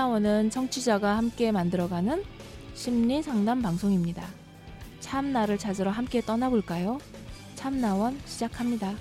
참나원은 청취자가 함께 만들어가는 심리 상담 방송입니다. 참나를 찾으러 함께 떠나볼까요? 참나원 시작합니다.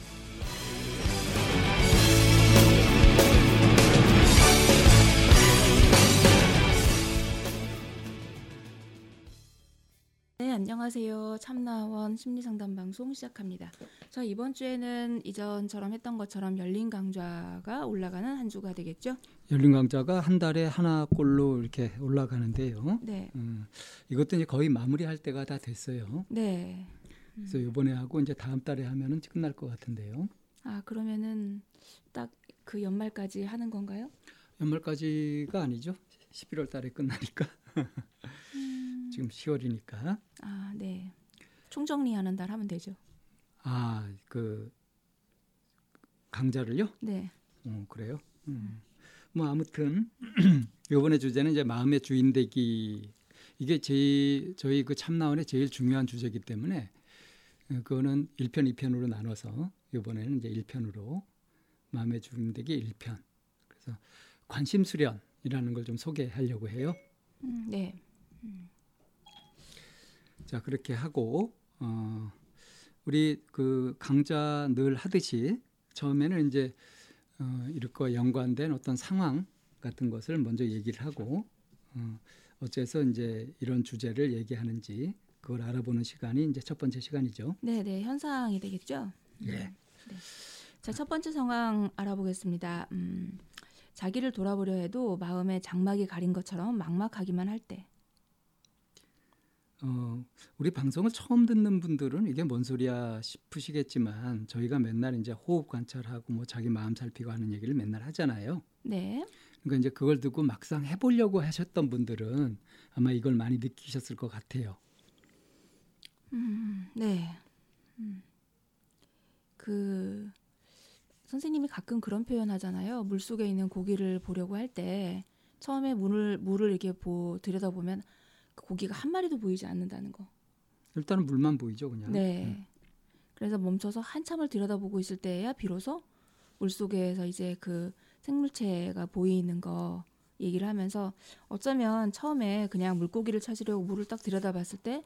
네, 안녕하세요. 참나원 심리상담 방송 시작합니다. 저 이번 주에는 이전처럼 했던 것처럼 열린 강좌가 올라가는 한 주가 되겠죠? 열린 강좌가 한 달에 하나꼴로 이렇게 올라가는데요. 네. 음, 이것도 이제 거의 마무리할 때가 다 됐어요. 네. 그래서 이번에 하고 이제 다음 달에 하면은 끝날 것 같은데요. 아, 그러면은 딱 그 연말까지 하는 건가요? 연말까지가 아니죠. 11월 달에 끝나니까. 음. 지금 10월이니까. 아, 네. 총정리하는 달 하면 되죠. 아, 그 강좌를요? 네. 어, 그래요. 음. 뭐 아무튼 이번에 주제는 이제 마음의 주인 되기 이게 제 저희 그 참나원의 제일 중요한 주제이기 때문에 어, 그거는 1편, 2편으로 나눠서 이번에는 이제 1편으로 마음의 주인 되기 1편. 그래서 관심 수련이라는 걸 좀 소개하려고 해요. 음, 네. 자, 그렇게 하고 어 우리 그 강좌 늘 하듯이 처음에는 이제 어 이렇게 연관된 어떤 상황 같은 것을 먼저 얘기를 하고 어 어째서 이제 이런 주제를 얘기하는지 그걸 알아보는 시간이 이제 첫 번째 시간이죠. 네, 네. 현상이 되겠죠? 예. 자, 첫 번째 상황 알아보겠습니다. 음, 자기를 돌아보려 해도 마음에 장막이 가린 것처럼 막막하기만 할 때. 어, 우리 방송을 처음 듣는 분들은 이게 뭔 소리야 싶으시겠지만 저희가 맨날 이제 호흡 관찰하고 뭐 자기 마음 살피고 하는 얘기를 맨날 하잖아요. 네. 그러니까 이제 그걸 듣고 막상 해보려고 하셨던 분들은 아마 이걸 많이 느끼셨을 것 같아요. 음, 네. 음. 그 선생님이 가끔 그런 표현 하잖아요. 물 속에 있는 고기를 보려고 할 때 처음에 물을 물을 이렇게 보 들여다보면 그 고기가 한 마리도 보이지 않는다는 거. 일단은 물만 보이죠, 그냥. 네. 그래서 멈춰서 한참을 들여다보고 있을 때야 비로소 물 속에서 이제 그 생물체가 보이는 거 얘기를 하면서 어쩌면 처음에 그냥 물고기를 찾으려고 물을 딱 들여다봤을 때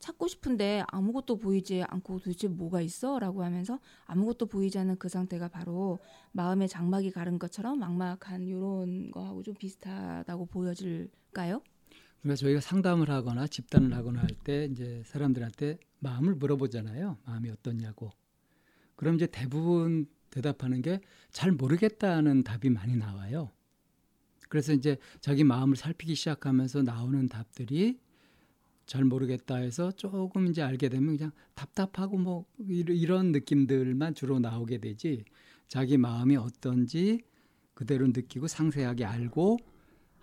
찾고 싶은데 아무것도 보이지 않고 도대체 뭐가 있어? 라고 하면서 아무것도 보이지 않는 그 상태가 바로 마음의 장막이 가른 것처럼 막막한 요런 거하고 좀 비슷하다고 보여질까요? 그러니까 저희가 상담을 하거나 집단을 하거나 할 때 이제 사람들한테 마음을 물어보잖아요. 마음이 어떻냐고. 그럼 이제 대부분 대답하는 게 잘 모르겠다는 답이 많이 나와요. 그래서 이제 자기 마음을 살피기 시작하면서 나오는 답들이 잘 모르겠다 해서 조금 이제 알게 되면 그냥 답답하고 뭐 이런 느낌들만 주로 나오게 되지 자기 마음이 어떤지 그대로 느끼고 상세하게 알고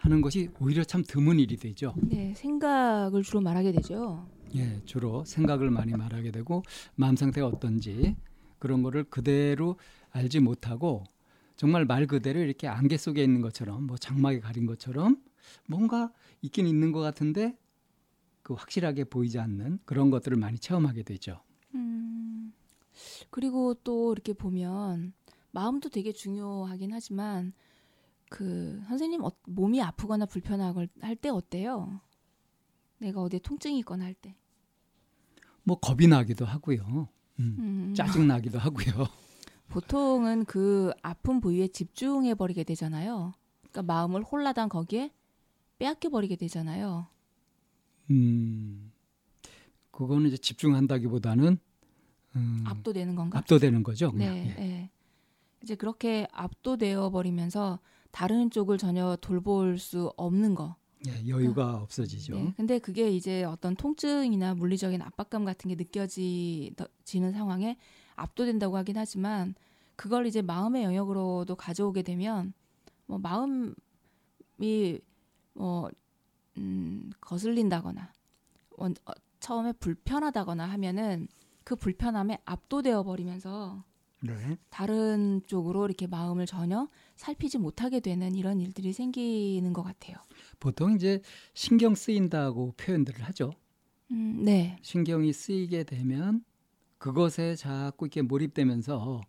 하는 것이 오히려 참 드문 일이 되죠. 네, 생각을 주로 말하게 되죠. 예, 주로 생각을 많이 말하게 되고 마음 상태가 어떤지 그런 거를 그대로 알지 못하고 정말 말 그대로 이렇게 안개 속에 있는 것처럼 뭐 장막에 가린 것처럼 뭔가 있긴 있는 것 같은데 그 확실하게 보이지 않는 그런 것들을 많이 체험하게 되죠. 음, 그리고 또 이렇게 보면 마음도 되게 중요하긴 하지만 그 선생님 어, 몸이 아프거나 불편하고 할때 어때요? 내가 어디에 통증이 있거나 할 때. 뭐 겁이 나기도 하고요. 음, 음, 짜증 나기도 하고요. 보통은 그 아픈 부위에 집중해 버리게 되잖아요. 그러니까 마음을 홀라당 거기에 빼앗겨 버리게 되잖아요. 음, 그거는 이제 집중한다기보다는 음, 압도되는 건가? 압도되는 거죠. 그냥. 네, 예. 네. 이제 그렇게 압도되어 버리면서 다른 쪽을 전혀 돌볼 수 없는 거. 예, 여유가 없어지죠. 네, 근데 그게 이제 어떤 통증이나 물리적인 압박감 같은 게 느껴지는 상황에 압도된다고 하긴 하지만 그걸 이제 마음의 영역으로도 가져오게 되면 뭐 마음이 뭐 음, 거슬린다거나 원, 어, 처음에 불편하다거나 하면은 그 불편함에 압도되어 버리면서 네. 다른 쪽으로 이렇게 마음을 전혀 살피지 못하게 되는 이런 일들이 생기는 것 같아요. 보통 이제 신경 쓰인다고 표현들을 하죠. 음, 네. 신경이 쓰이게 되면 그것에 자꾸 이렇게 몰입되면서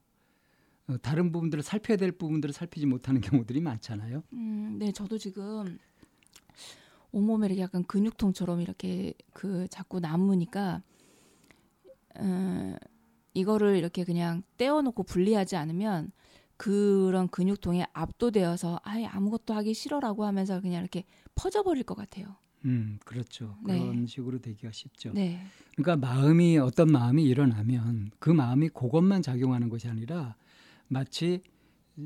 어, 다른 부분들을 살펴야 될 부분들을 살피지 못하는 경우들이 많잖아요. 음, 네, 저도 지금 온몸에 이렇게 약간 근육통처럼 이렇게 그 자꾸 남으니까 어, 이거를 이렇게 그냥 떼어놓고 분리하지 않으면 그런 근육통에 압도되어서 아예 아무것도 하기 싫어라고 하면서 그냥 이렇게 퍼져버릴 것 같아요. 음, 그렇죠. 네. 그런 식으로 되기가 쉽죠. 네, 그러니까 마음이 어떤 마음이 일어나면 그 마음이 그것만 작용하는 것이 아니라 마치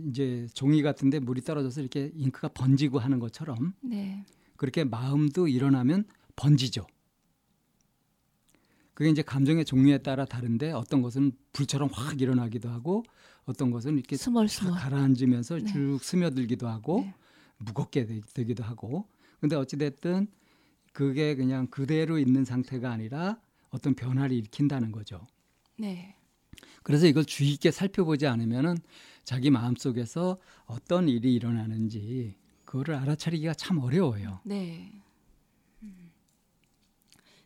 이제 종이 같은데 물이 떨어져서 이렇게 잉크가 번지고 하는 것처럼 네, 그렇게 마음도 일어나면 번지죠. 그게 이제 감정의 종류에 따라 다른데 어떤 것은 불처럼 확 일어나기도 하고 어떤 것은 이렇게 쫙 스멀스멀. 가라앉으면서 네. 쭉 스며들기도 하고 네. 무겁게 되, 되기도 하고 근데 어찌 됐든 그게 그냥 그대로 있는 상태가 아니라 어떤 변화를 일으킨다는 거죠. 네, 그래서 이걸 주의 있게 살펴보지 않으면은 자기 마음 속에서 어떤 일이 일어나는지 그거를 알아차리기가 참 어려워요. 네. 음.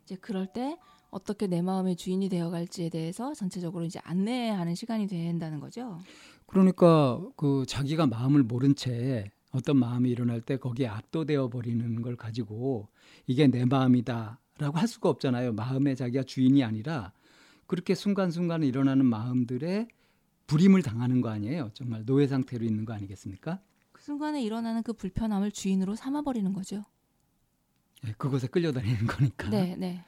이제 그럴 때 어떻게 내 마음의 주인이 되어갈지에 대해서 전체적으로 이제 안내하는 시간이 된다는 거죠. 그러니까 그 자기가 마음을 모른 채 어떤 마음이 일어날 때 거기에 압도되어 버리는 걸 가지고 이게 내 마음이다라고 할 수가 없잖아요. 마음의 자기가 주인이 아니라 그렇게 순간순간 일어나는 마음들의 불임을 당하는 거 아니에요. 정말 노예 상태로 있는 거 아니겠습니까? 그 순간에 일어나는 그 불편함을 주인으로 삼아 버리는 거죠. 예, 그곳에 끌려다니는 거니까. 네, 네.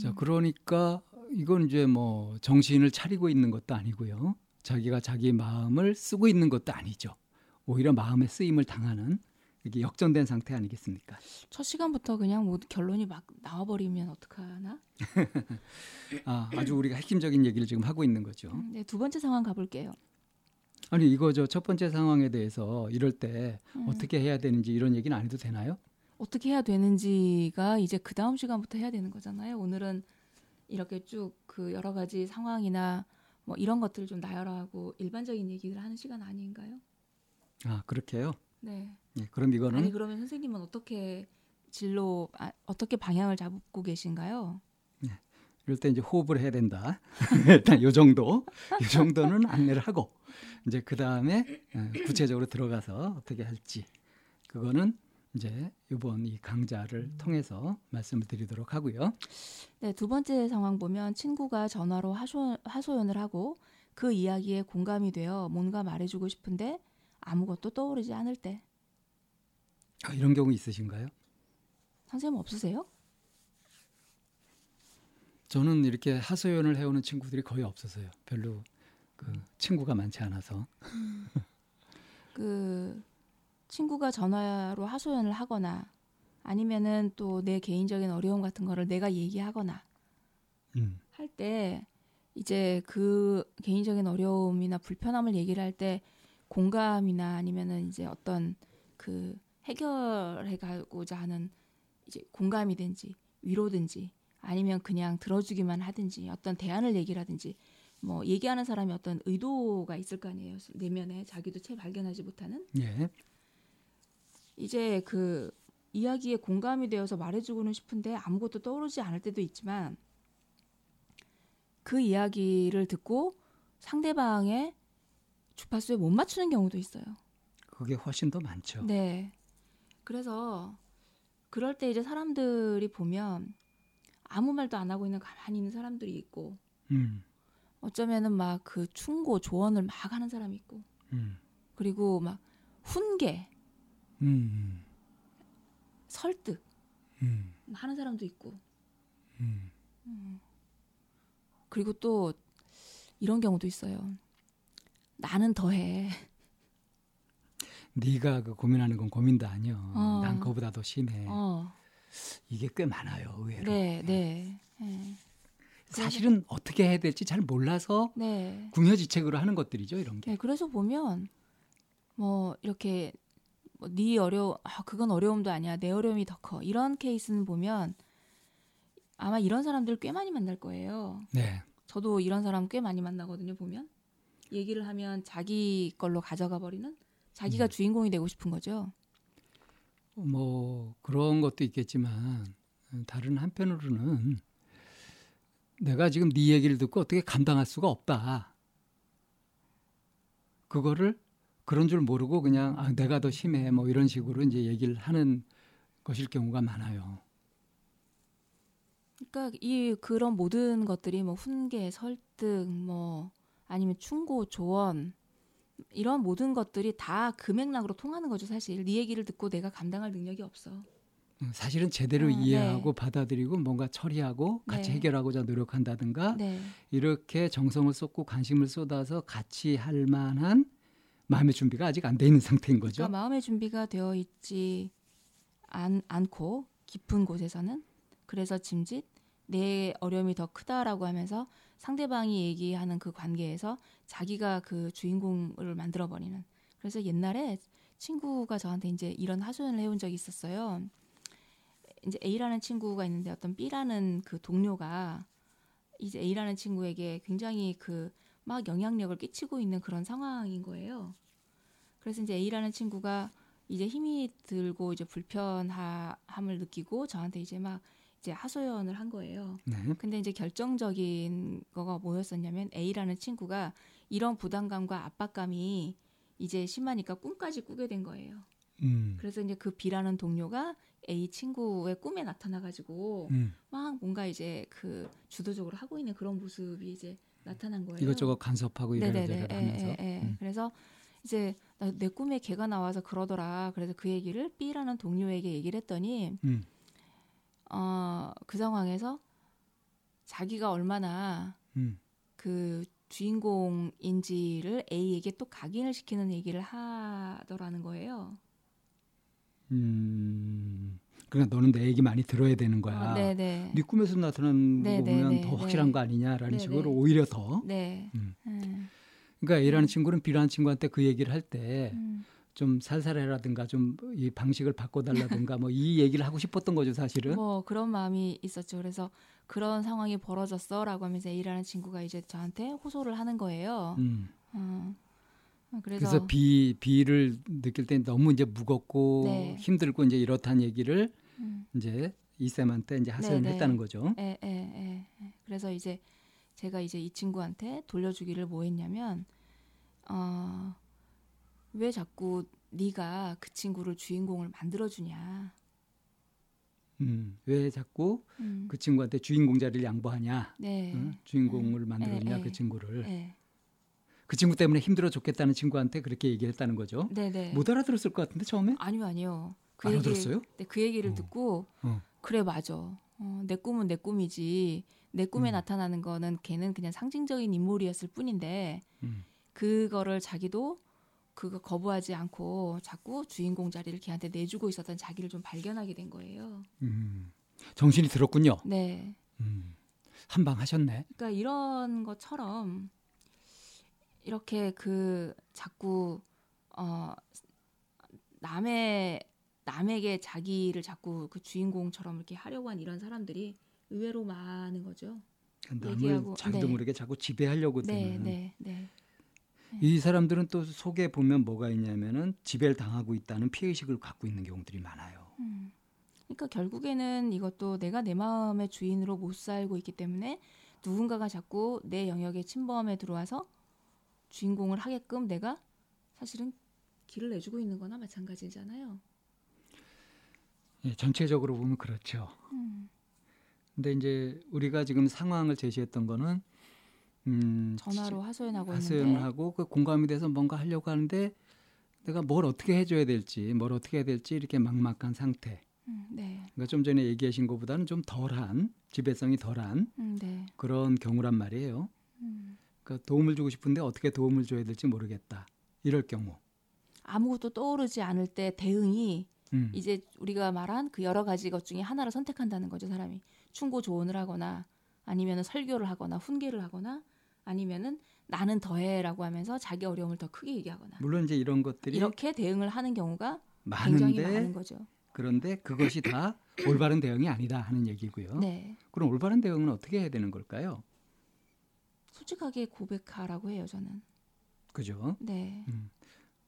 자, 그러니까 이건 이제 뭐 정신을 차리고 있는 것도 아니고요. 자기가 자기 마음을 쓰고 있는 것도 아니죠. 오히려 마음의 쓰임을 당하는 이게 역전된 상태 아니겠습니까? 첫 시간부터 그냥 뭐 결론이 막 나와버리면 어떡하나? 아, 아주 우리가 핵심적인 얘기를 지금 하고 있는 거죠. 음, 네, 두 번째 상황 가볼게요. 아니 이거죠. 첫 번째 상황에 대해서 이럴 때 음. 어떻게 해야 되는지 이런 얘기는 안 해도 되나요? 어떻게 해야 되는지가 이제 그 다음 시간부터 해야 되는 거잖아요. 오늘은 이렇게 쭉 그 여러 가지 상황이나 뭐 이런 것들을 좀 나열하고 일반적인 얘기를 하는 시간 아닌가요? 아, 그렇게요. 네. 예, 그럼 이거는 아니 그러면 선생님은 어떻게 진로 아, 어떻게 방향을 잡고 계신가요? 이럴 때 이제 호흡을 해야 된다. 일단 요 정도, 요 정도는 안내를 하고 이제 그 다음에 구체적으로 들어가서 어떻게 할지 그거는 이제 이번 이 강좌를 통해서 말씀을 드리도록 하고요. 네, 두 번째 상황 보면 친구가 전화로 하소, 하소연을 하고 그 이야기에 공감이 되어 뭔가 말해주고 싶은데 아무것도 떠오르지 않을 때 아, 이런 경우 있으신가요? 선생님 없으세요? 저는 이렇게 하소연을 해오는 친구들이 거의 없어서요. 별로 그 친구가 많지 않아서. 그 친구가 전화로 하소연을 하거나 아니면은 또 내 개인적인 어려움 같은 거를 내가 얘기하거나 음, 할때 이제 그 개인적인 어려움이나 불편함을 얘기를 할 때 공감이나 아니면은 이제 어떤 그 해결해 가고자 하는 이제 공감이든지 위로든지 아니면 그냥 들어주기만 하든지 어떤 대안을 얘기를 하든지 뭐 얘기하는 사람이 어떤 의도가 있을 거 아니에요. 내면에 자기도 채 발견하지 못하는? 예, 이제 그 이야기에 공감이 되어서 말해주고는 싶은데 아무것도 떠오르지 않을 때도 있지만 그 이야기를 듣고 상대방의 주파수에 못 맞추는 경우도 있어요. 그게 훨씬 더 많죠. 네. 그래서 그럴 때 이제 사람들이 보면 아무 말도 안 하고 있는 가만히 있는 사람들이 있고 음, 어쩌면은 막 그 충고 조언을 막 하는 사람이 있고 음, 그리고 막 훈계 음, 설득 음, 하는 사람도 있고 음. 그리고 또 이런 경우도 있어요. 나는 더해. 네가 그 고민하는 건 고민도 아니여. 어. 난 그보다 더 심해. 어, 이게 꽤 많아요, 의외로. 네, 네, 네, 사실은 어떻게 해야 될지 잘 몰라서 네. 궁여지책으로 하는 것들이죠, 이런 게. 네, 그래서 보면 뭐 이렇게 뭐네 어려, 아 그건 어려움도 아니야, 내 어려움이 더 커. 이런 케이스는 보면 아마 이런 사람들 꽤 많이 만날 거예요. 네. 저도 이런 사람 꽤 많이 만나거든요. 보면 얘기를 하면 자기 걸로 가져가 버리는 자기가 주인공이 되고 싶은 거죠. 뭐 그런 것도 있겠지만 다른 한편으로는 내가 지금 네 얘기를 듣고 어떻게 감당할 수가 없다. 그거를 그런 줄 모르고 그냥 아, 내가 더 심해 뭐 이런 식으로 이제 얘기를 하는 것일 경우가 많아요. 그러니까 이 그런 모든 것들이 뭐 훈계, 설득, 뭐 아니면 충고, 조언 이런 모든 것들이 다 금액락으로 통하는 거죠 사실. 네 얘기를 듣고 내가 감당할 능력이 없어. 음, 사실은 제대로 아, 이해하고 받아들이고 뭔가 처리하고 같이 네. 해결하고자 노력한다든가 네, 이렇게 정성을 쏟고 관심을 쏟아서 같이 할 만한 마음의 준비가 아직 안 돼 있는 상태인 거죠. 그러니까 마음의 준비가 되어 있지 않, 않고 깊은 곳에서는 그래서 짐짓 내 어려움이 더 크다라고 하면서 상대방이 얘기하는 그 관계에서 자기가 그 주인공을 만들어 버리는. 그래서 옛날에 친구가 저한테 이제 이런 하소연을 해온 적이 있었어요. 이제 A라는 친구가 있는데 어떤 B라는 그 동료가 이제 A라는 친구에게 굉장히 그 막 영향력을 끼치고 있는 그런 상황인 거예요. 그래서 이제 A라는 친구가 이제 힘이 들고 이제 불편함을 느끼고 저한테 이제 막 이제 하소연을 한 거예요. 네. 근데 이제 결정적인 거가 뭐였었냐면 A라는 친구가 이런 부담감과 압박감이 이제 심하니까 꿈까지 꾸게 된 거예요. 음. 그래서 이제 그 B라는 동료가 A 친구의 꿈에 나타나가지고 음. 막 뭔가 이제 그 주도적으로 하고 있는 그런 모습이 이제 나타난 거예요. 이것저것 간섭하고. 이래저래 예, 하면서 예, 예. 음. 그래서 이제 나- 내 꿈에 걔가 나와서 그러더라. 그래서 그 얘기를 B라는 동료에게 얘기를 했더니 음. 어, 그 상황에서 자기가 얼마나 음. 그 주인공인지를 A에게 또 각인을 시키는 얘기를 하더라는 거예요. 음. 그러니까 너는 내 얘기 많이 들어야 되는 거야. 어, 네네. 네 꿈에서 네, 거 네, 보면 네, 더 네. 확실한 거 아니냐라는 네, 식으로 네. 오히려 더. 네. 음. 음, 그러니까 A라는 친구는 B라는 친구한테 그 얘기를 할때좀 음. 살살해라든가 좀 이 방식을 바꿔달라든가 뭐 이 얘기를 하고 싶었던 거죠 사실은. 뭐 그런 마음이 있었죠. 그래서 그런 상황이 벌어졌어라고 하면서 A라는 친구가 이제 저한테 호소를 하는 거예요. 음. 어. 어, 그래서, 그래서, B B를 느낄 때 너무 이제 무겁고 네. 힘들고 이제 이렇다는 얘기를 음. 이제 이쌤한테 이제 하소연을 네, 네. 했다는 거죠. 예, 예, 예, 예. 그래서 이제 제가 이제 이 친구한테 돌려주기를 뭐 했냐면 어, 왜 자꾸 네가 그 친구를 주인공을 만들어 주냐. 음. 왜 자꾸 음. 그 친구한테 주인공 자리를 양보하냐? 네. 응? 주인공을 만들었냐 네, 그 네. 친구를. 네. 그 친구 때문에 힘들어 죽겠다는 친구한테 그렇게 얘기를 했다는 거죠. 네, 네. 못 알아들었을 것 같은데 처음에 아니요, 아니요. 그 알아들었어요? 얘기를, 네, 그 얘기를 어. 듣고 어. 그래 맞아. 어, 내 꿈은 내 꿈이지. 내 꿈에 음. 나타나는 거는 걔는 그냥 상징적인 인물이었을 뿐인데 음. 그거를 자기도 그거 거부하지 않고 자꾸 주인공 자리를 걔한테 내주고 있었던 자기를 좀 발견하게 된 거예요. 음. 정신이 들었군요. 네. 음. 한방 하셨네. 그러니까 이런 것처럼 이렇게 그 자꾸 어 남의 남에게 자기를 자꾸 그 주인공처럼 이렇게 하려고 하는 이런 사람들이 의외로 많은 거죠. 남을 자기도 네. 모르게 자꾸 지배하려고 네, 드는. 네, 네. 이 사람들은 또 속에 보면 뭐가 있냐면은 지배를 당하고 있다는 피해 의식을 갖고 있는 경우들이 많아요. 음. 그러니까 결국에는 이것도 내가 내 마음의 주인으로 못 살고 있기 때문에 누군가가 자꾸 내 영역에 침범에 들어와서 주인공을 하게끔 내가 사실은 길을 내주고 있는 거나 마찬가지잖아요. 예, 전체적으로 보면 그렇죠. 음. 근데 이제 우리가 지금 상황을 제시했던 거는 음, 전화로 하소연하고 하소연을 있는데 하고 그 공감이 돼서 뭔가 하려고 하는데 내가 뭘 어떻게 해줘야 될지 뭘 어떻게 해야 될지 이렇게 막막한 상태. 음, 네. 그러니까 좀 전에 얘기하신 것보다는 좀 덜한 지배성이 덜한 음, 네. 그런 경우란 말이에요. 음. 그러니까 도움을 주고 싶은데 어떻게 도움을 줘야 될지 모르겠다. 이럴 경우. 아무것도 떠오르지 않을 때 대응이 음. 이제 우리가 말한 그 여러 가지 것 중에 하나를 선택한다는 거죠, 사람이. 충고 조언을 하거나 아니면은 설교를 하거나 훈계를 하거나 아니면은 나는 더해라고 하면서 자기 어려움을 더 크게 얘기하거나 물론 이제 이런 것들이 이렇게 대응을 하는 경우가 굉장히 많은 많은데 거죠. 그런데 그것이 다 올바른 대응이 아니다 하는 얘기고요. 네. 그럼 올바른 대응은 어떻게 해야 되는 걸까요? 솔직하게 고백하라고 해요, 저는. 그죠? 네.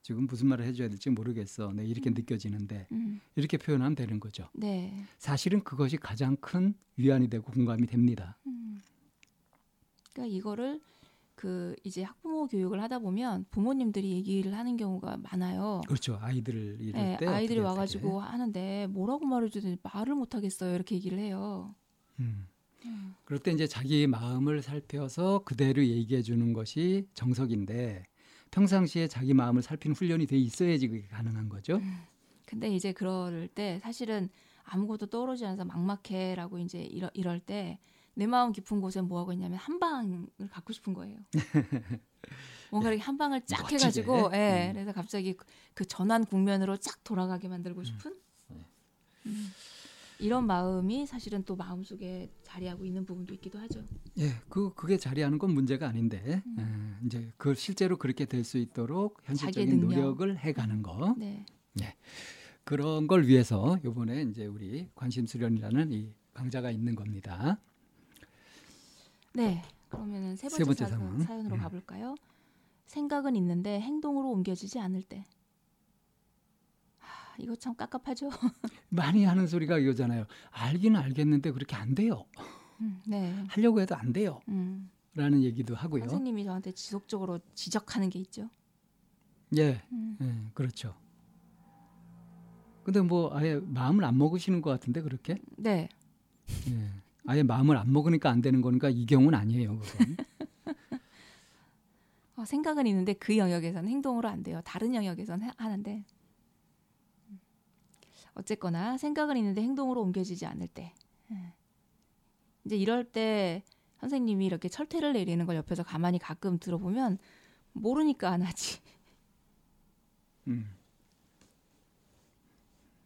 지금 무슨 말을 해줘야 될지 모르겠어. 내 이렇게 느껴지는데 음. 이렇게 표현하면 되는 거죠. 네. 사실은 그것이 가장 큰 위안이 되고 공감이 됩니다. 음. 그러니까 이거를 그 이제 학부모 교육을 하다 보면 부모님들이 얘기를 하는 경우가 많아요. 그렇죠. 아이들을 이럴 네, 때 아이들이 와가지고 하는데 뭐라고 말해주든지 말을 못 하겠어요. 이렇게 얘기를 해요. 음. 그럴 때 이제 자기 마음을 살펴서 그대로 얘기해 주는 것이 정석인데 평상시에 자기 마음을 살피는 훈련이 돼 있어야지 그게 가능한 거죠. 근데 이제 그럴 때 사실은 아무것도 떠오르지 않아서 막막해라고 이제 이러, 이럴 때 내 마음 깊은 곳에 뭐 하고 있냐면 한 방을 갖고 싶은 거예요. 뭔가 이렇게 한 방을 쫙 멋지게. 해가지고, 예. 음. 그래서 갑자기 그- 그 전환 국면으로 쫙 돌아가게 만들고 싶은 네. 음. 이런 마음이 사실은 또 마음 속에 자리하고 있는 부분도 있기도 하죠. 예, 그 그게 자리하는 건 문제가 아닌데 음. 예, 이제 그 실제로 그렇게 될 수 있도록 현실적인. 노력을 해가는 거 네. 그런 걸 위해서 이번에 이제 우리 관심 수련이라는 이 강좌가 있는 겁니다. 네. 그러면은 세 번째, 세 번째 사, 상황. 사연으로 음. 가볼까요? 생각은 있는데 행동으로 옮겨지지 않을 때. 하, 이거 참 깝깝하죠. 많이 하는 소리가 이거잖아요. 알기는 알겠는데 그렇게 안 돼요. 음, 네. 하려고 해도 안 돼요. 음. 라는 얘기도 하고요. 선생님이 저한테 지속적으로 지적하는 게 있죠. 예, 음. 예, 그렇죠. 근데 뭐 아예 마음을 안 먹으시는 것 같은데 그렇게? 네. 예. 아예 마음을 안 먹으니까 안 되는 거니까 이 경우는 아니에요. 그건. 어, 생각은 있는데 그 영역에서는 행동으로 안 돼요. 다른 영역에서는 해- 하는데. 음. 어쨌거나 생각은 있는데 행동으로 옮겨지지 않을 때. 예. 이제 이럴 때 선생님이 이렇게 철퇴를 내리는 걸 옆에서 가만히 가끔 들어보면 모르니까 안 하지. 음.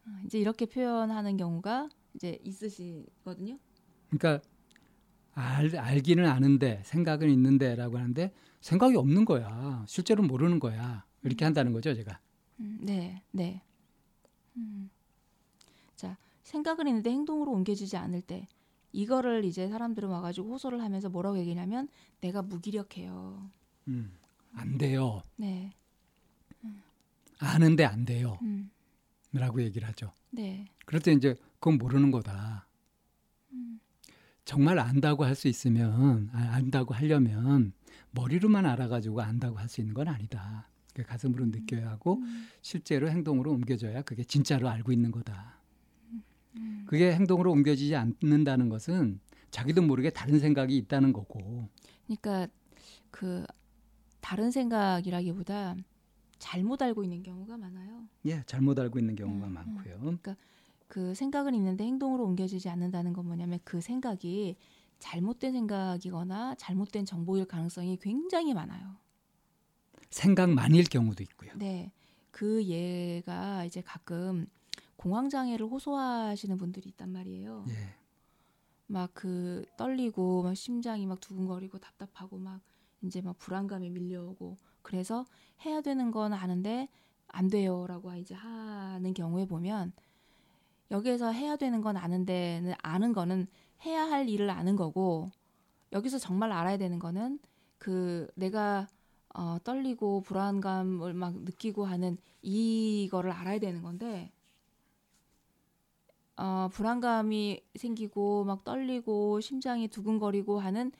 어, 이제 이렇게 표현하는 경우가 이제 있으시거든요. 그러니까 알, 알기는 아는데 생각은 있는데라고 하는데 생각이 없는 거야. 실제로 모르는 거야. 이렇게 한다는 거죠, 제가. 음, 네, 네. 음. 자, 생각은 있는데 행동으로 옮겨지지 않을 때 이거를 이제 사람들은 와가지고 호소를 하면서 뭐라고 얘기냐면 내가 무기력해요. 음. 안 돼요. 네, 아는데 안 돼요. 음, 라고 얘기를 하죠. 네, 그럴 때 이제 그건 모르는 거다. 음. 정말 안다고 할 수 있으면 아, 안다고 하려면 머리로만 알아가지고 안다고 할 수 있는 건 아니다. 그 가슴으로 느껴야 하고 음, 실제로 행동으로 옮겨져야 그게 진짜로 알고 있는 거다. 음. 그게 행동으로 옮겨지지 않는다는 것은 자기도 모르게 다른 생각이 있다는 거고. 그러니까 그 다른 생각이라기보다 잘못 알고 있는 경우가 많아요. 예, 잘못 알고 있는 경우가 음, 음. 많고요. 그 생각은 있는데 행동으로 옮겨지지 않는다는 건 뭐냐면 그 생각이 잘못된 생각이거나 잘못된 정보일 가능성이 굉장히 많아요. 생각만일 경우도 있고요. 네. 그 예가 이제 가끔 공황 장애를 호소하시는 분들이 있단 말이에요. 예. 막그 떨리고 막 심장이 막 두근거리고 답답하고 막 이제 막 불안감이 밀려오고 그래서 해야 되는 건 아는데 안 돼요라고 이제 하는 경우에 보면 여기에서 해야 되는 건 아는데는 아는 거는 해야 할 일을 아는 거고 여기서 정말 알아야 되는 거는 그 내가 어, 떨리고 불안감을 막 느끼고 하는 이거를 알아야 되는 건데 어, 불안감이 생기고 막 떨리고 심장이 두근거리고 하는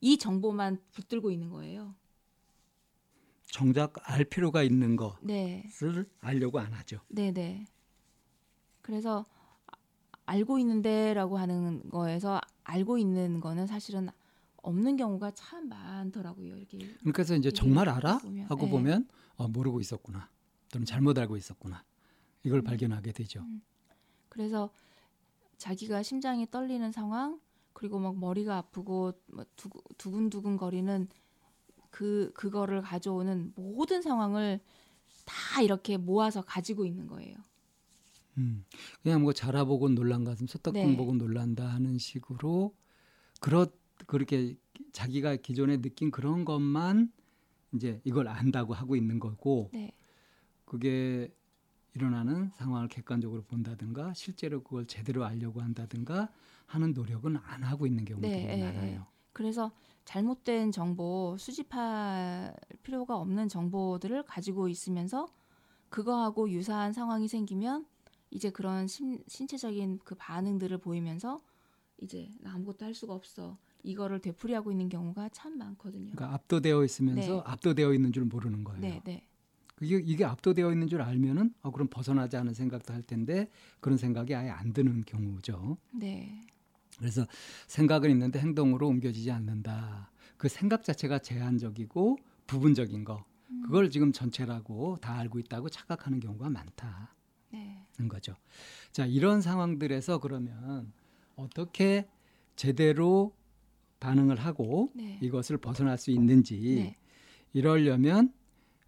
이 정보만 붙들고 있는 거예요. 정작 알 필요가 있는 것을 네, 알려고 안 하죠. 네, 네. 그래서 아- 알고 있는데라고 하는 거에서 알고 있는 거는 사실은 없는 경우가 참 많더라고요. 이렇게 그래서 이제 이게 정말 알아 보면, 하고 네. 보면 어, 모르고 있었구나 또는 잘못 알고 있었구나 이걸 발견하게 되죠. 음. 그래서 자기가 심장이 떨리는 상황 그리고 막 머리가 아프고 뭐 두근- 두근두근 거리는 그 그거를 가져오는 모든 상황을 다 이렇게 모아서 가지고 있는 거예요. 음, 그냥 뭐 자라보고 놀란 가슴 소떡궁 네. 보고 놀란다 하는 식으로 그렇 그렇게 자기가 기존에 느낀 그런 것만 이제 이걸 안다고 하고 있는 거고 네, 그게 일어나는 상황을 객관적으로 본다든가 실제로 그걸 제대로 알려고 한다든가 하는 노력은 안 하고 있는 경우들이 네, 예, 많아요. 그래서 잘못된 정보 수집할 필요가 없는 정보들을 가지고 있으면서 그거하고 유사한 상황이 생기면 이제 그런 신, 신체적인 그 반응들을 보이면서 이제 나 아무것도 할 수가 없어 이거를 되풀이하고 있는 경우가 참 많거든요. 그러니까 압도되어 있으면서 네. 압도되어 있는 줄 모르는 거예요. 네, 네. 이게, 이게 압도되어 있는 줄 알면은 어, 그럼 벗어나지 않은 생각도 할 텐데 그런 생각이 아예 안 드는 경우죠. 네. 그래서 생각은 있는데 행동으로 옮겨지지 않는다. 그 생각 자체가 제한적이고 부분적인 거. 음. 그걸 지금 전체라고 다 알고 있다고 착각하는 경우가 많다는 네. 거죠. 자, 이런 상황들에서 그러면 어떻게 제대로 반응을 하고 네. 이것을 벗어날 수 있는지 네. 이러려면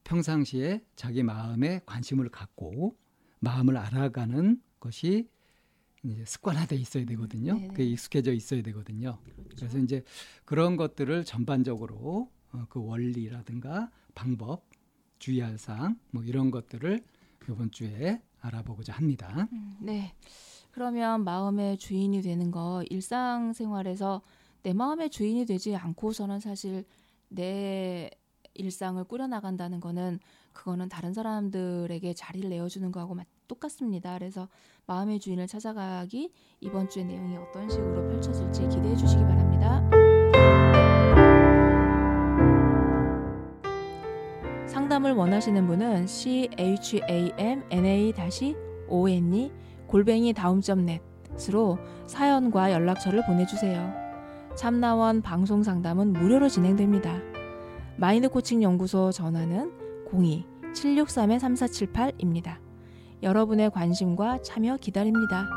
평상시에 자기 마음에 관심을 갖고 마음을 알아가는 것이 이제 습관화돼 있어야 되거든요. 네네. 그게 익숙해져 있어야 되거든요. 그렇죠. 그래서 이제 그런 것들을 전반적으로 어, 그 원리라든가 방법, 주의할 사항 뭐 이런 것들을 이번 주에 알아보고자 합니다. 음, 네. 그러면 마음의 주인이 되는 거 일상생활에서 내 마음의 주인이 되지 않고서는 사실 내 일상을 꾸려나간다는 거는 그거는 다른 사람들에게 자리를 내어주는 거하고 맞- 똑같습니다. 그래서 마음의 주인을 찾아가기 이번 주의 내용이 어떤 식으로 펼쳐질지 기대해 주시기 바랍니다. 상담을 원하시는 분은 c h a m n a o n e 골뱅이 다음점 넷으로 사연과 연락처를 보내주세요. 참나원 방송 상담은 무료로 진행됩니다. 마인드 코칭 연구소 전화는 02-763-3478입니다. 여러분의 관심과 참여 기다립니다.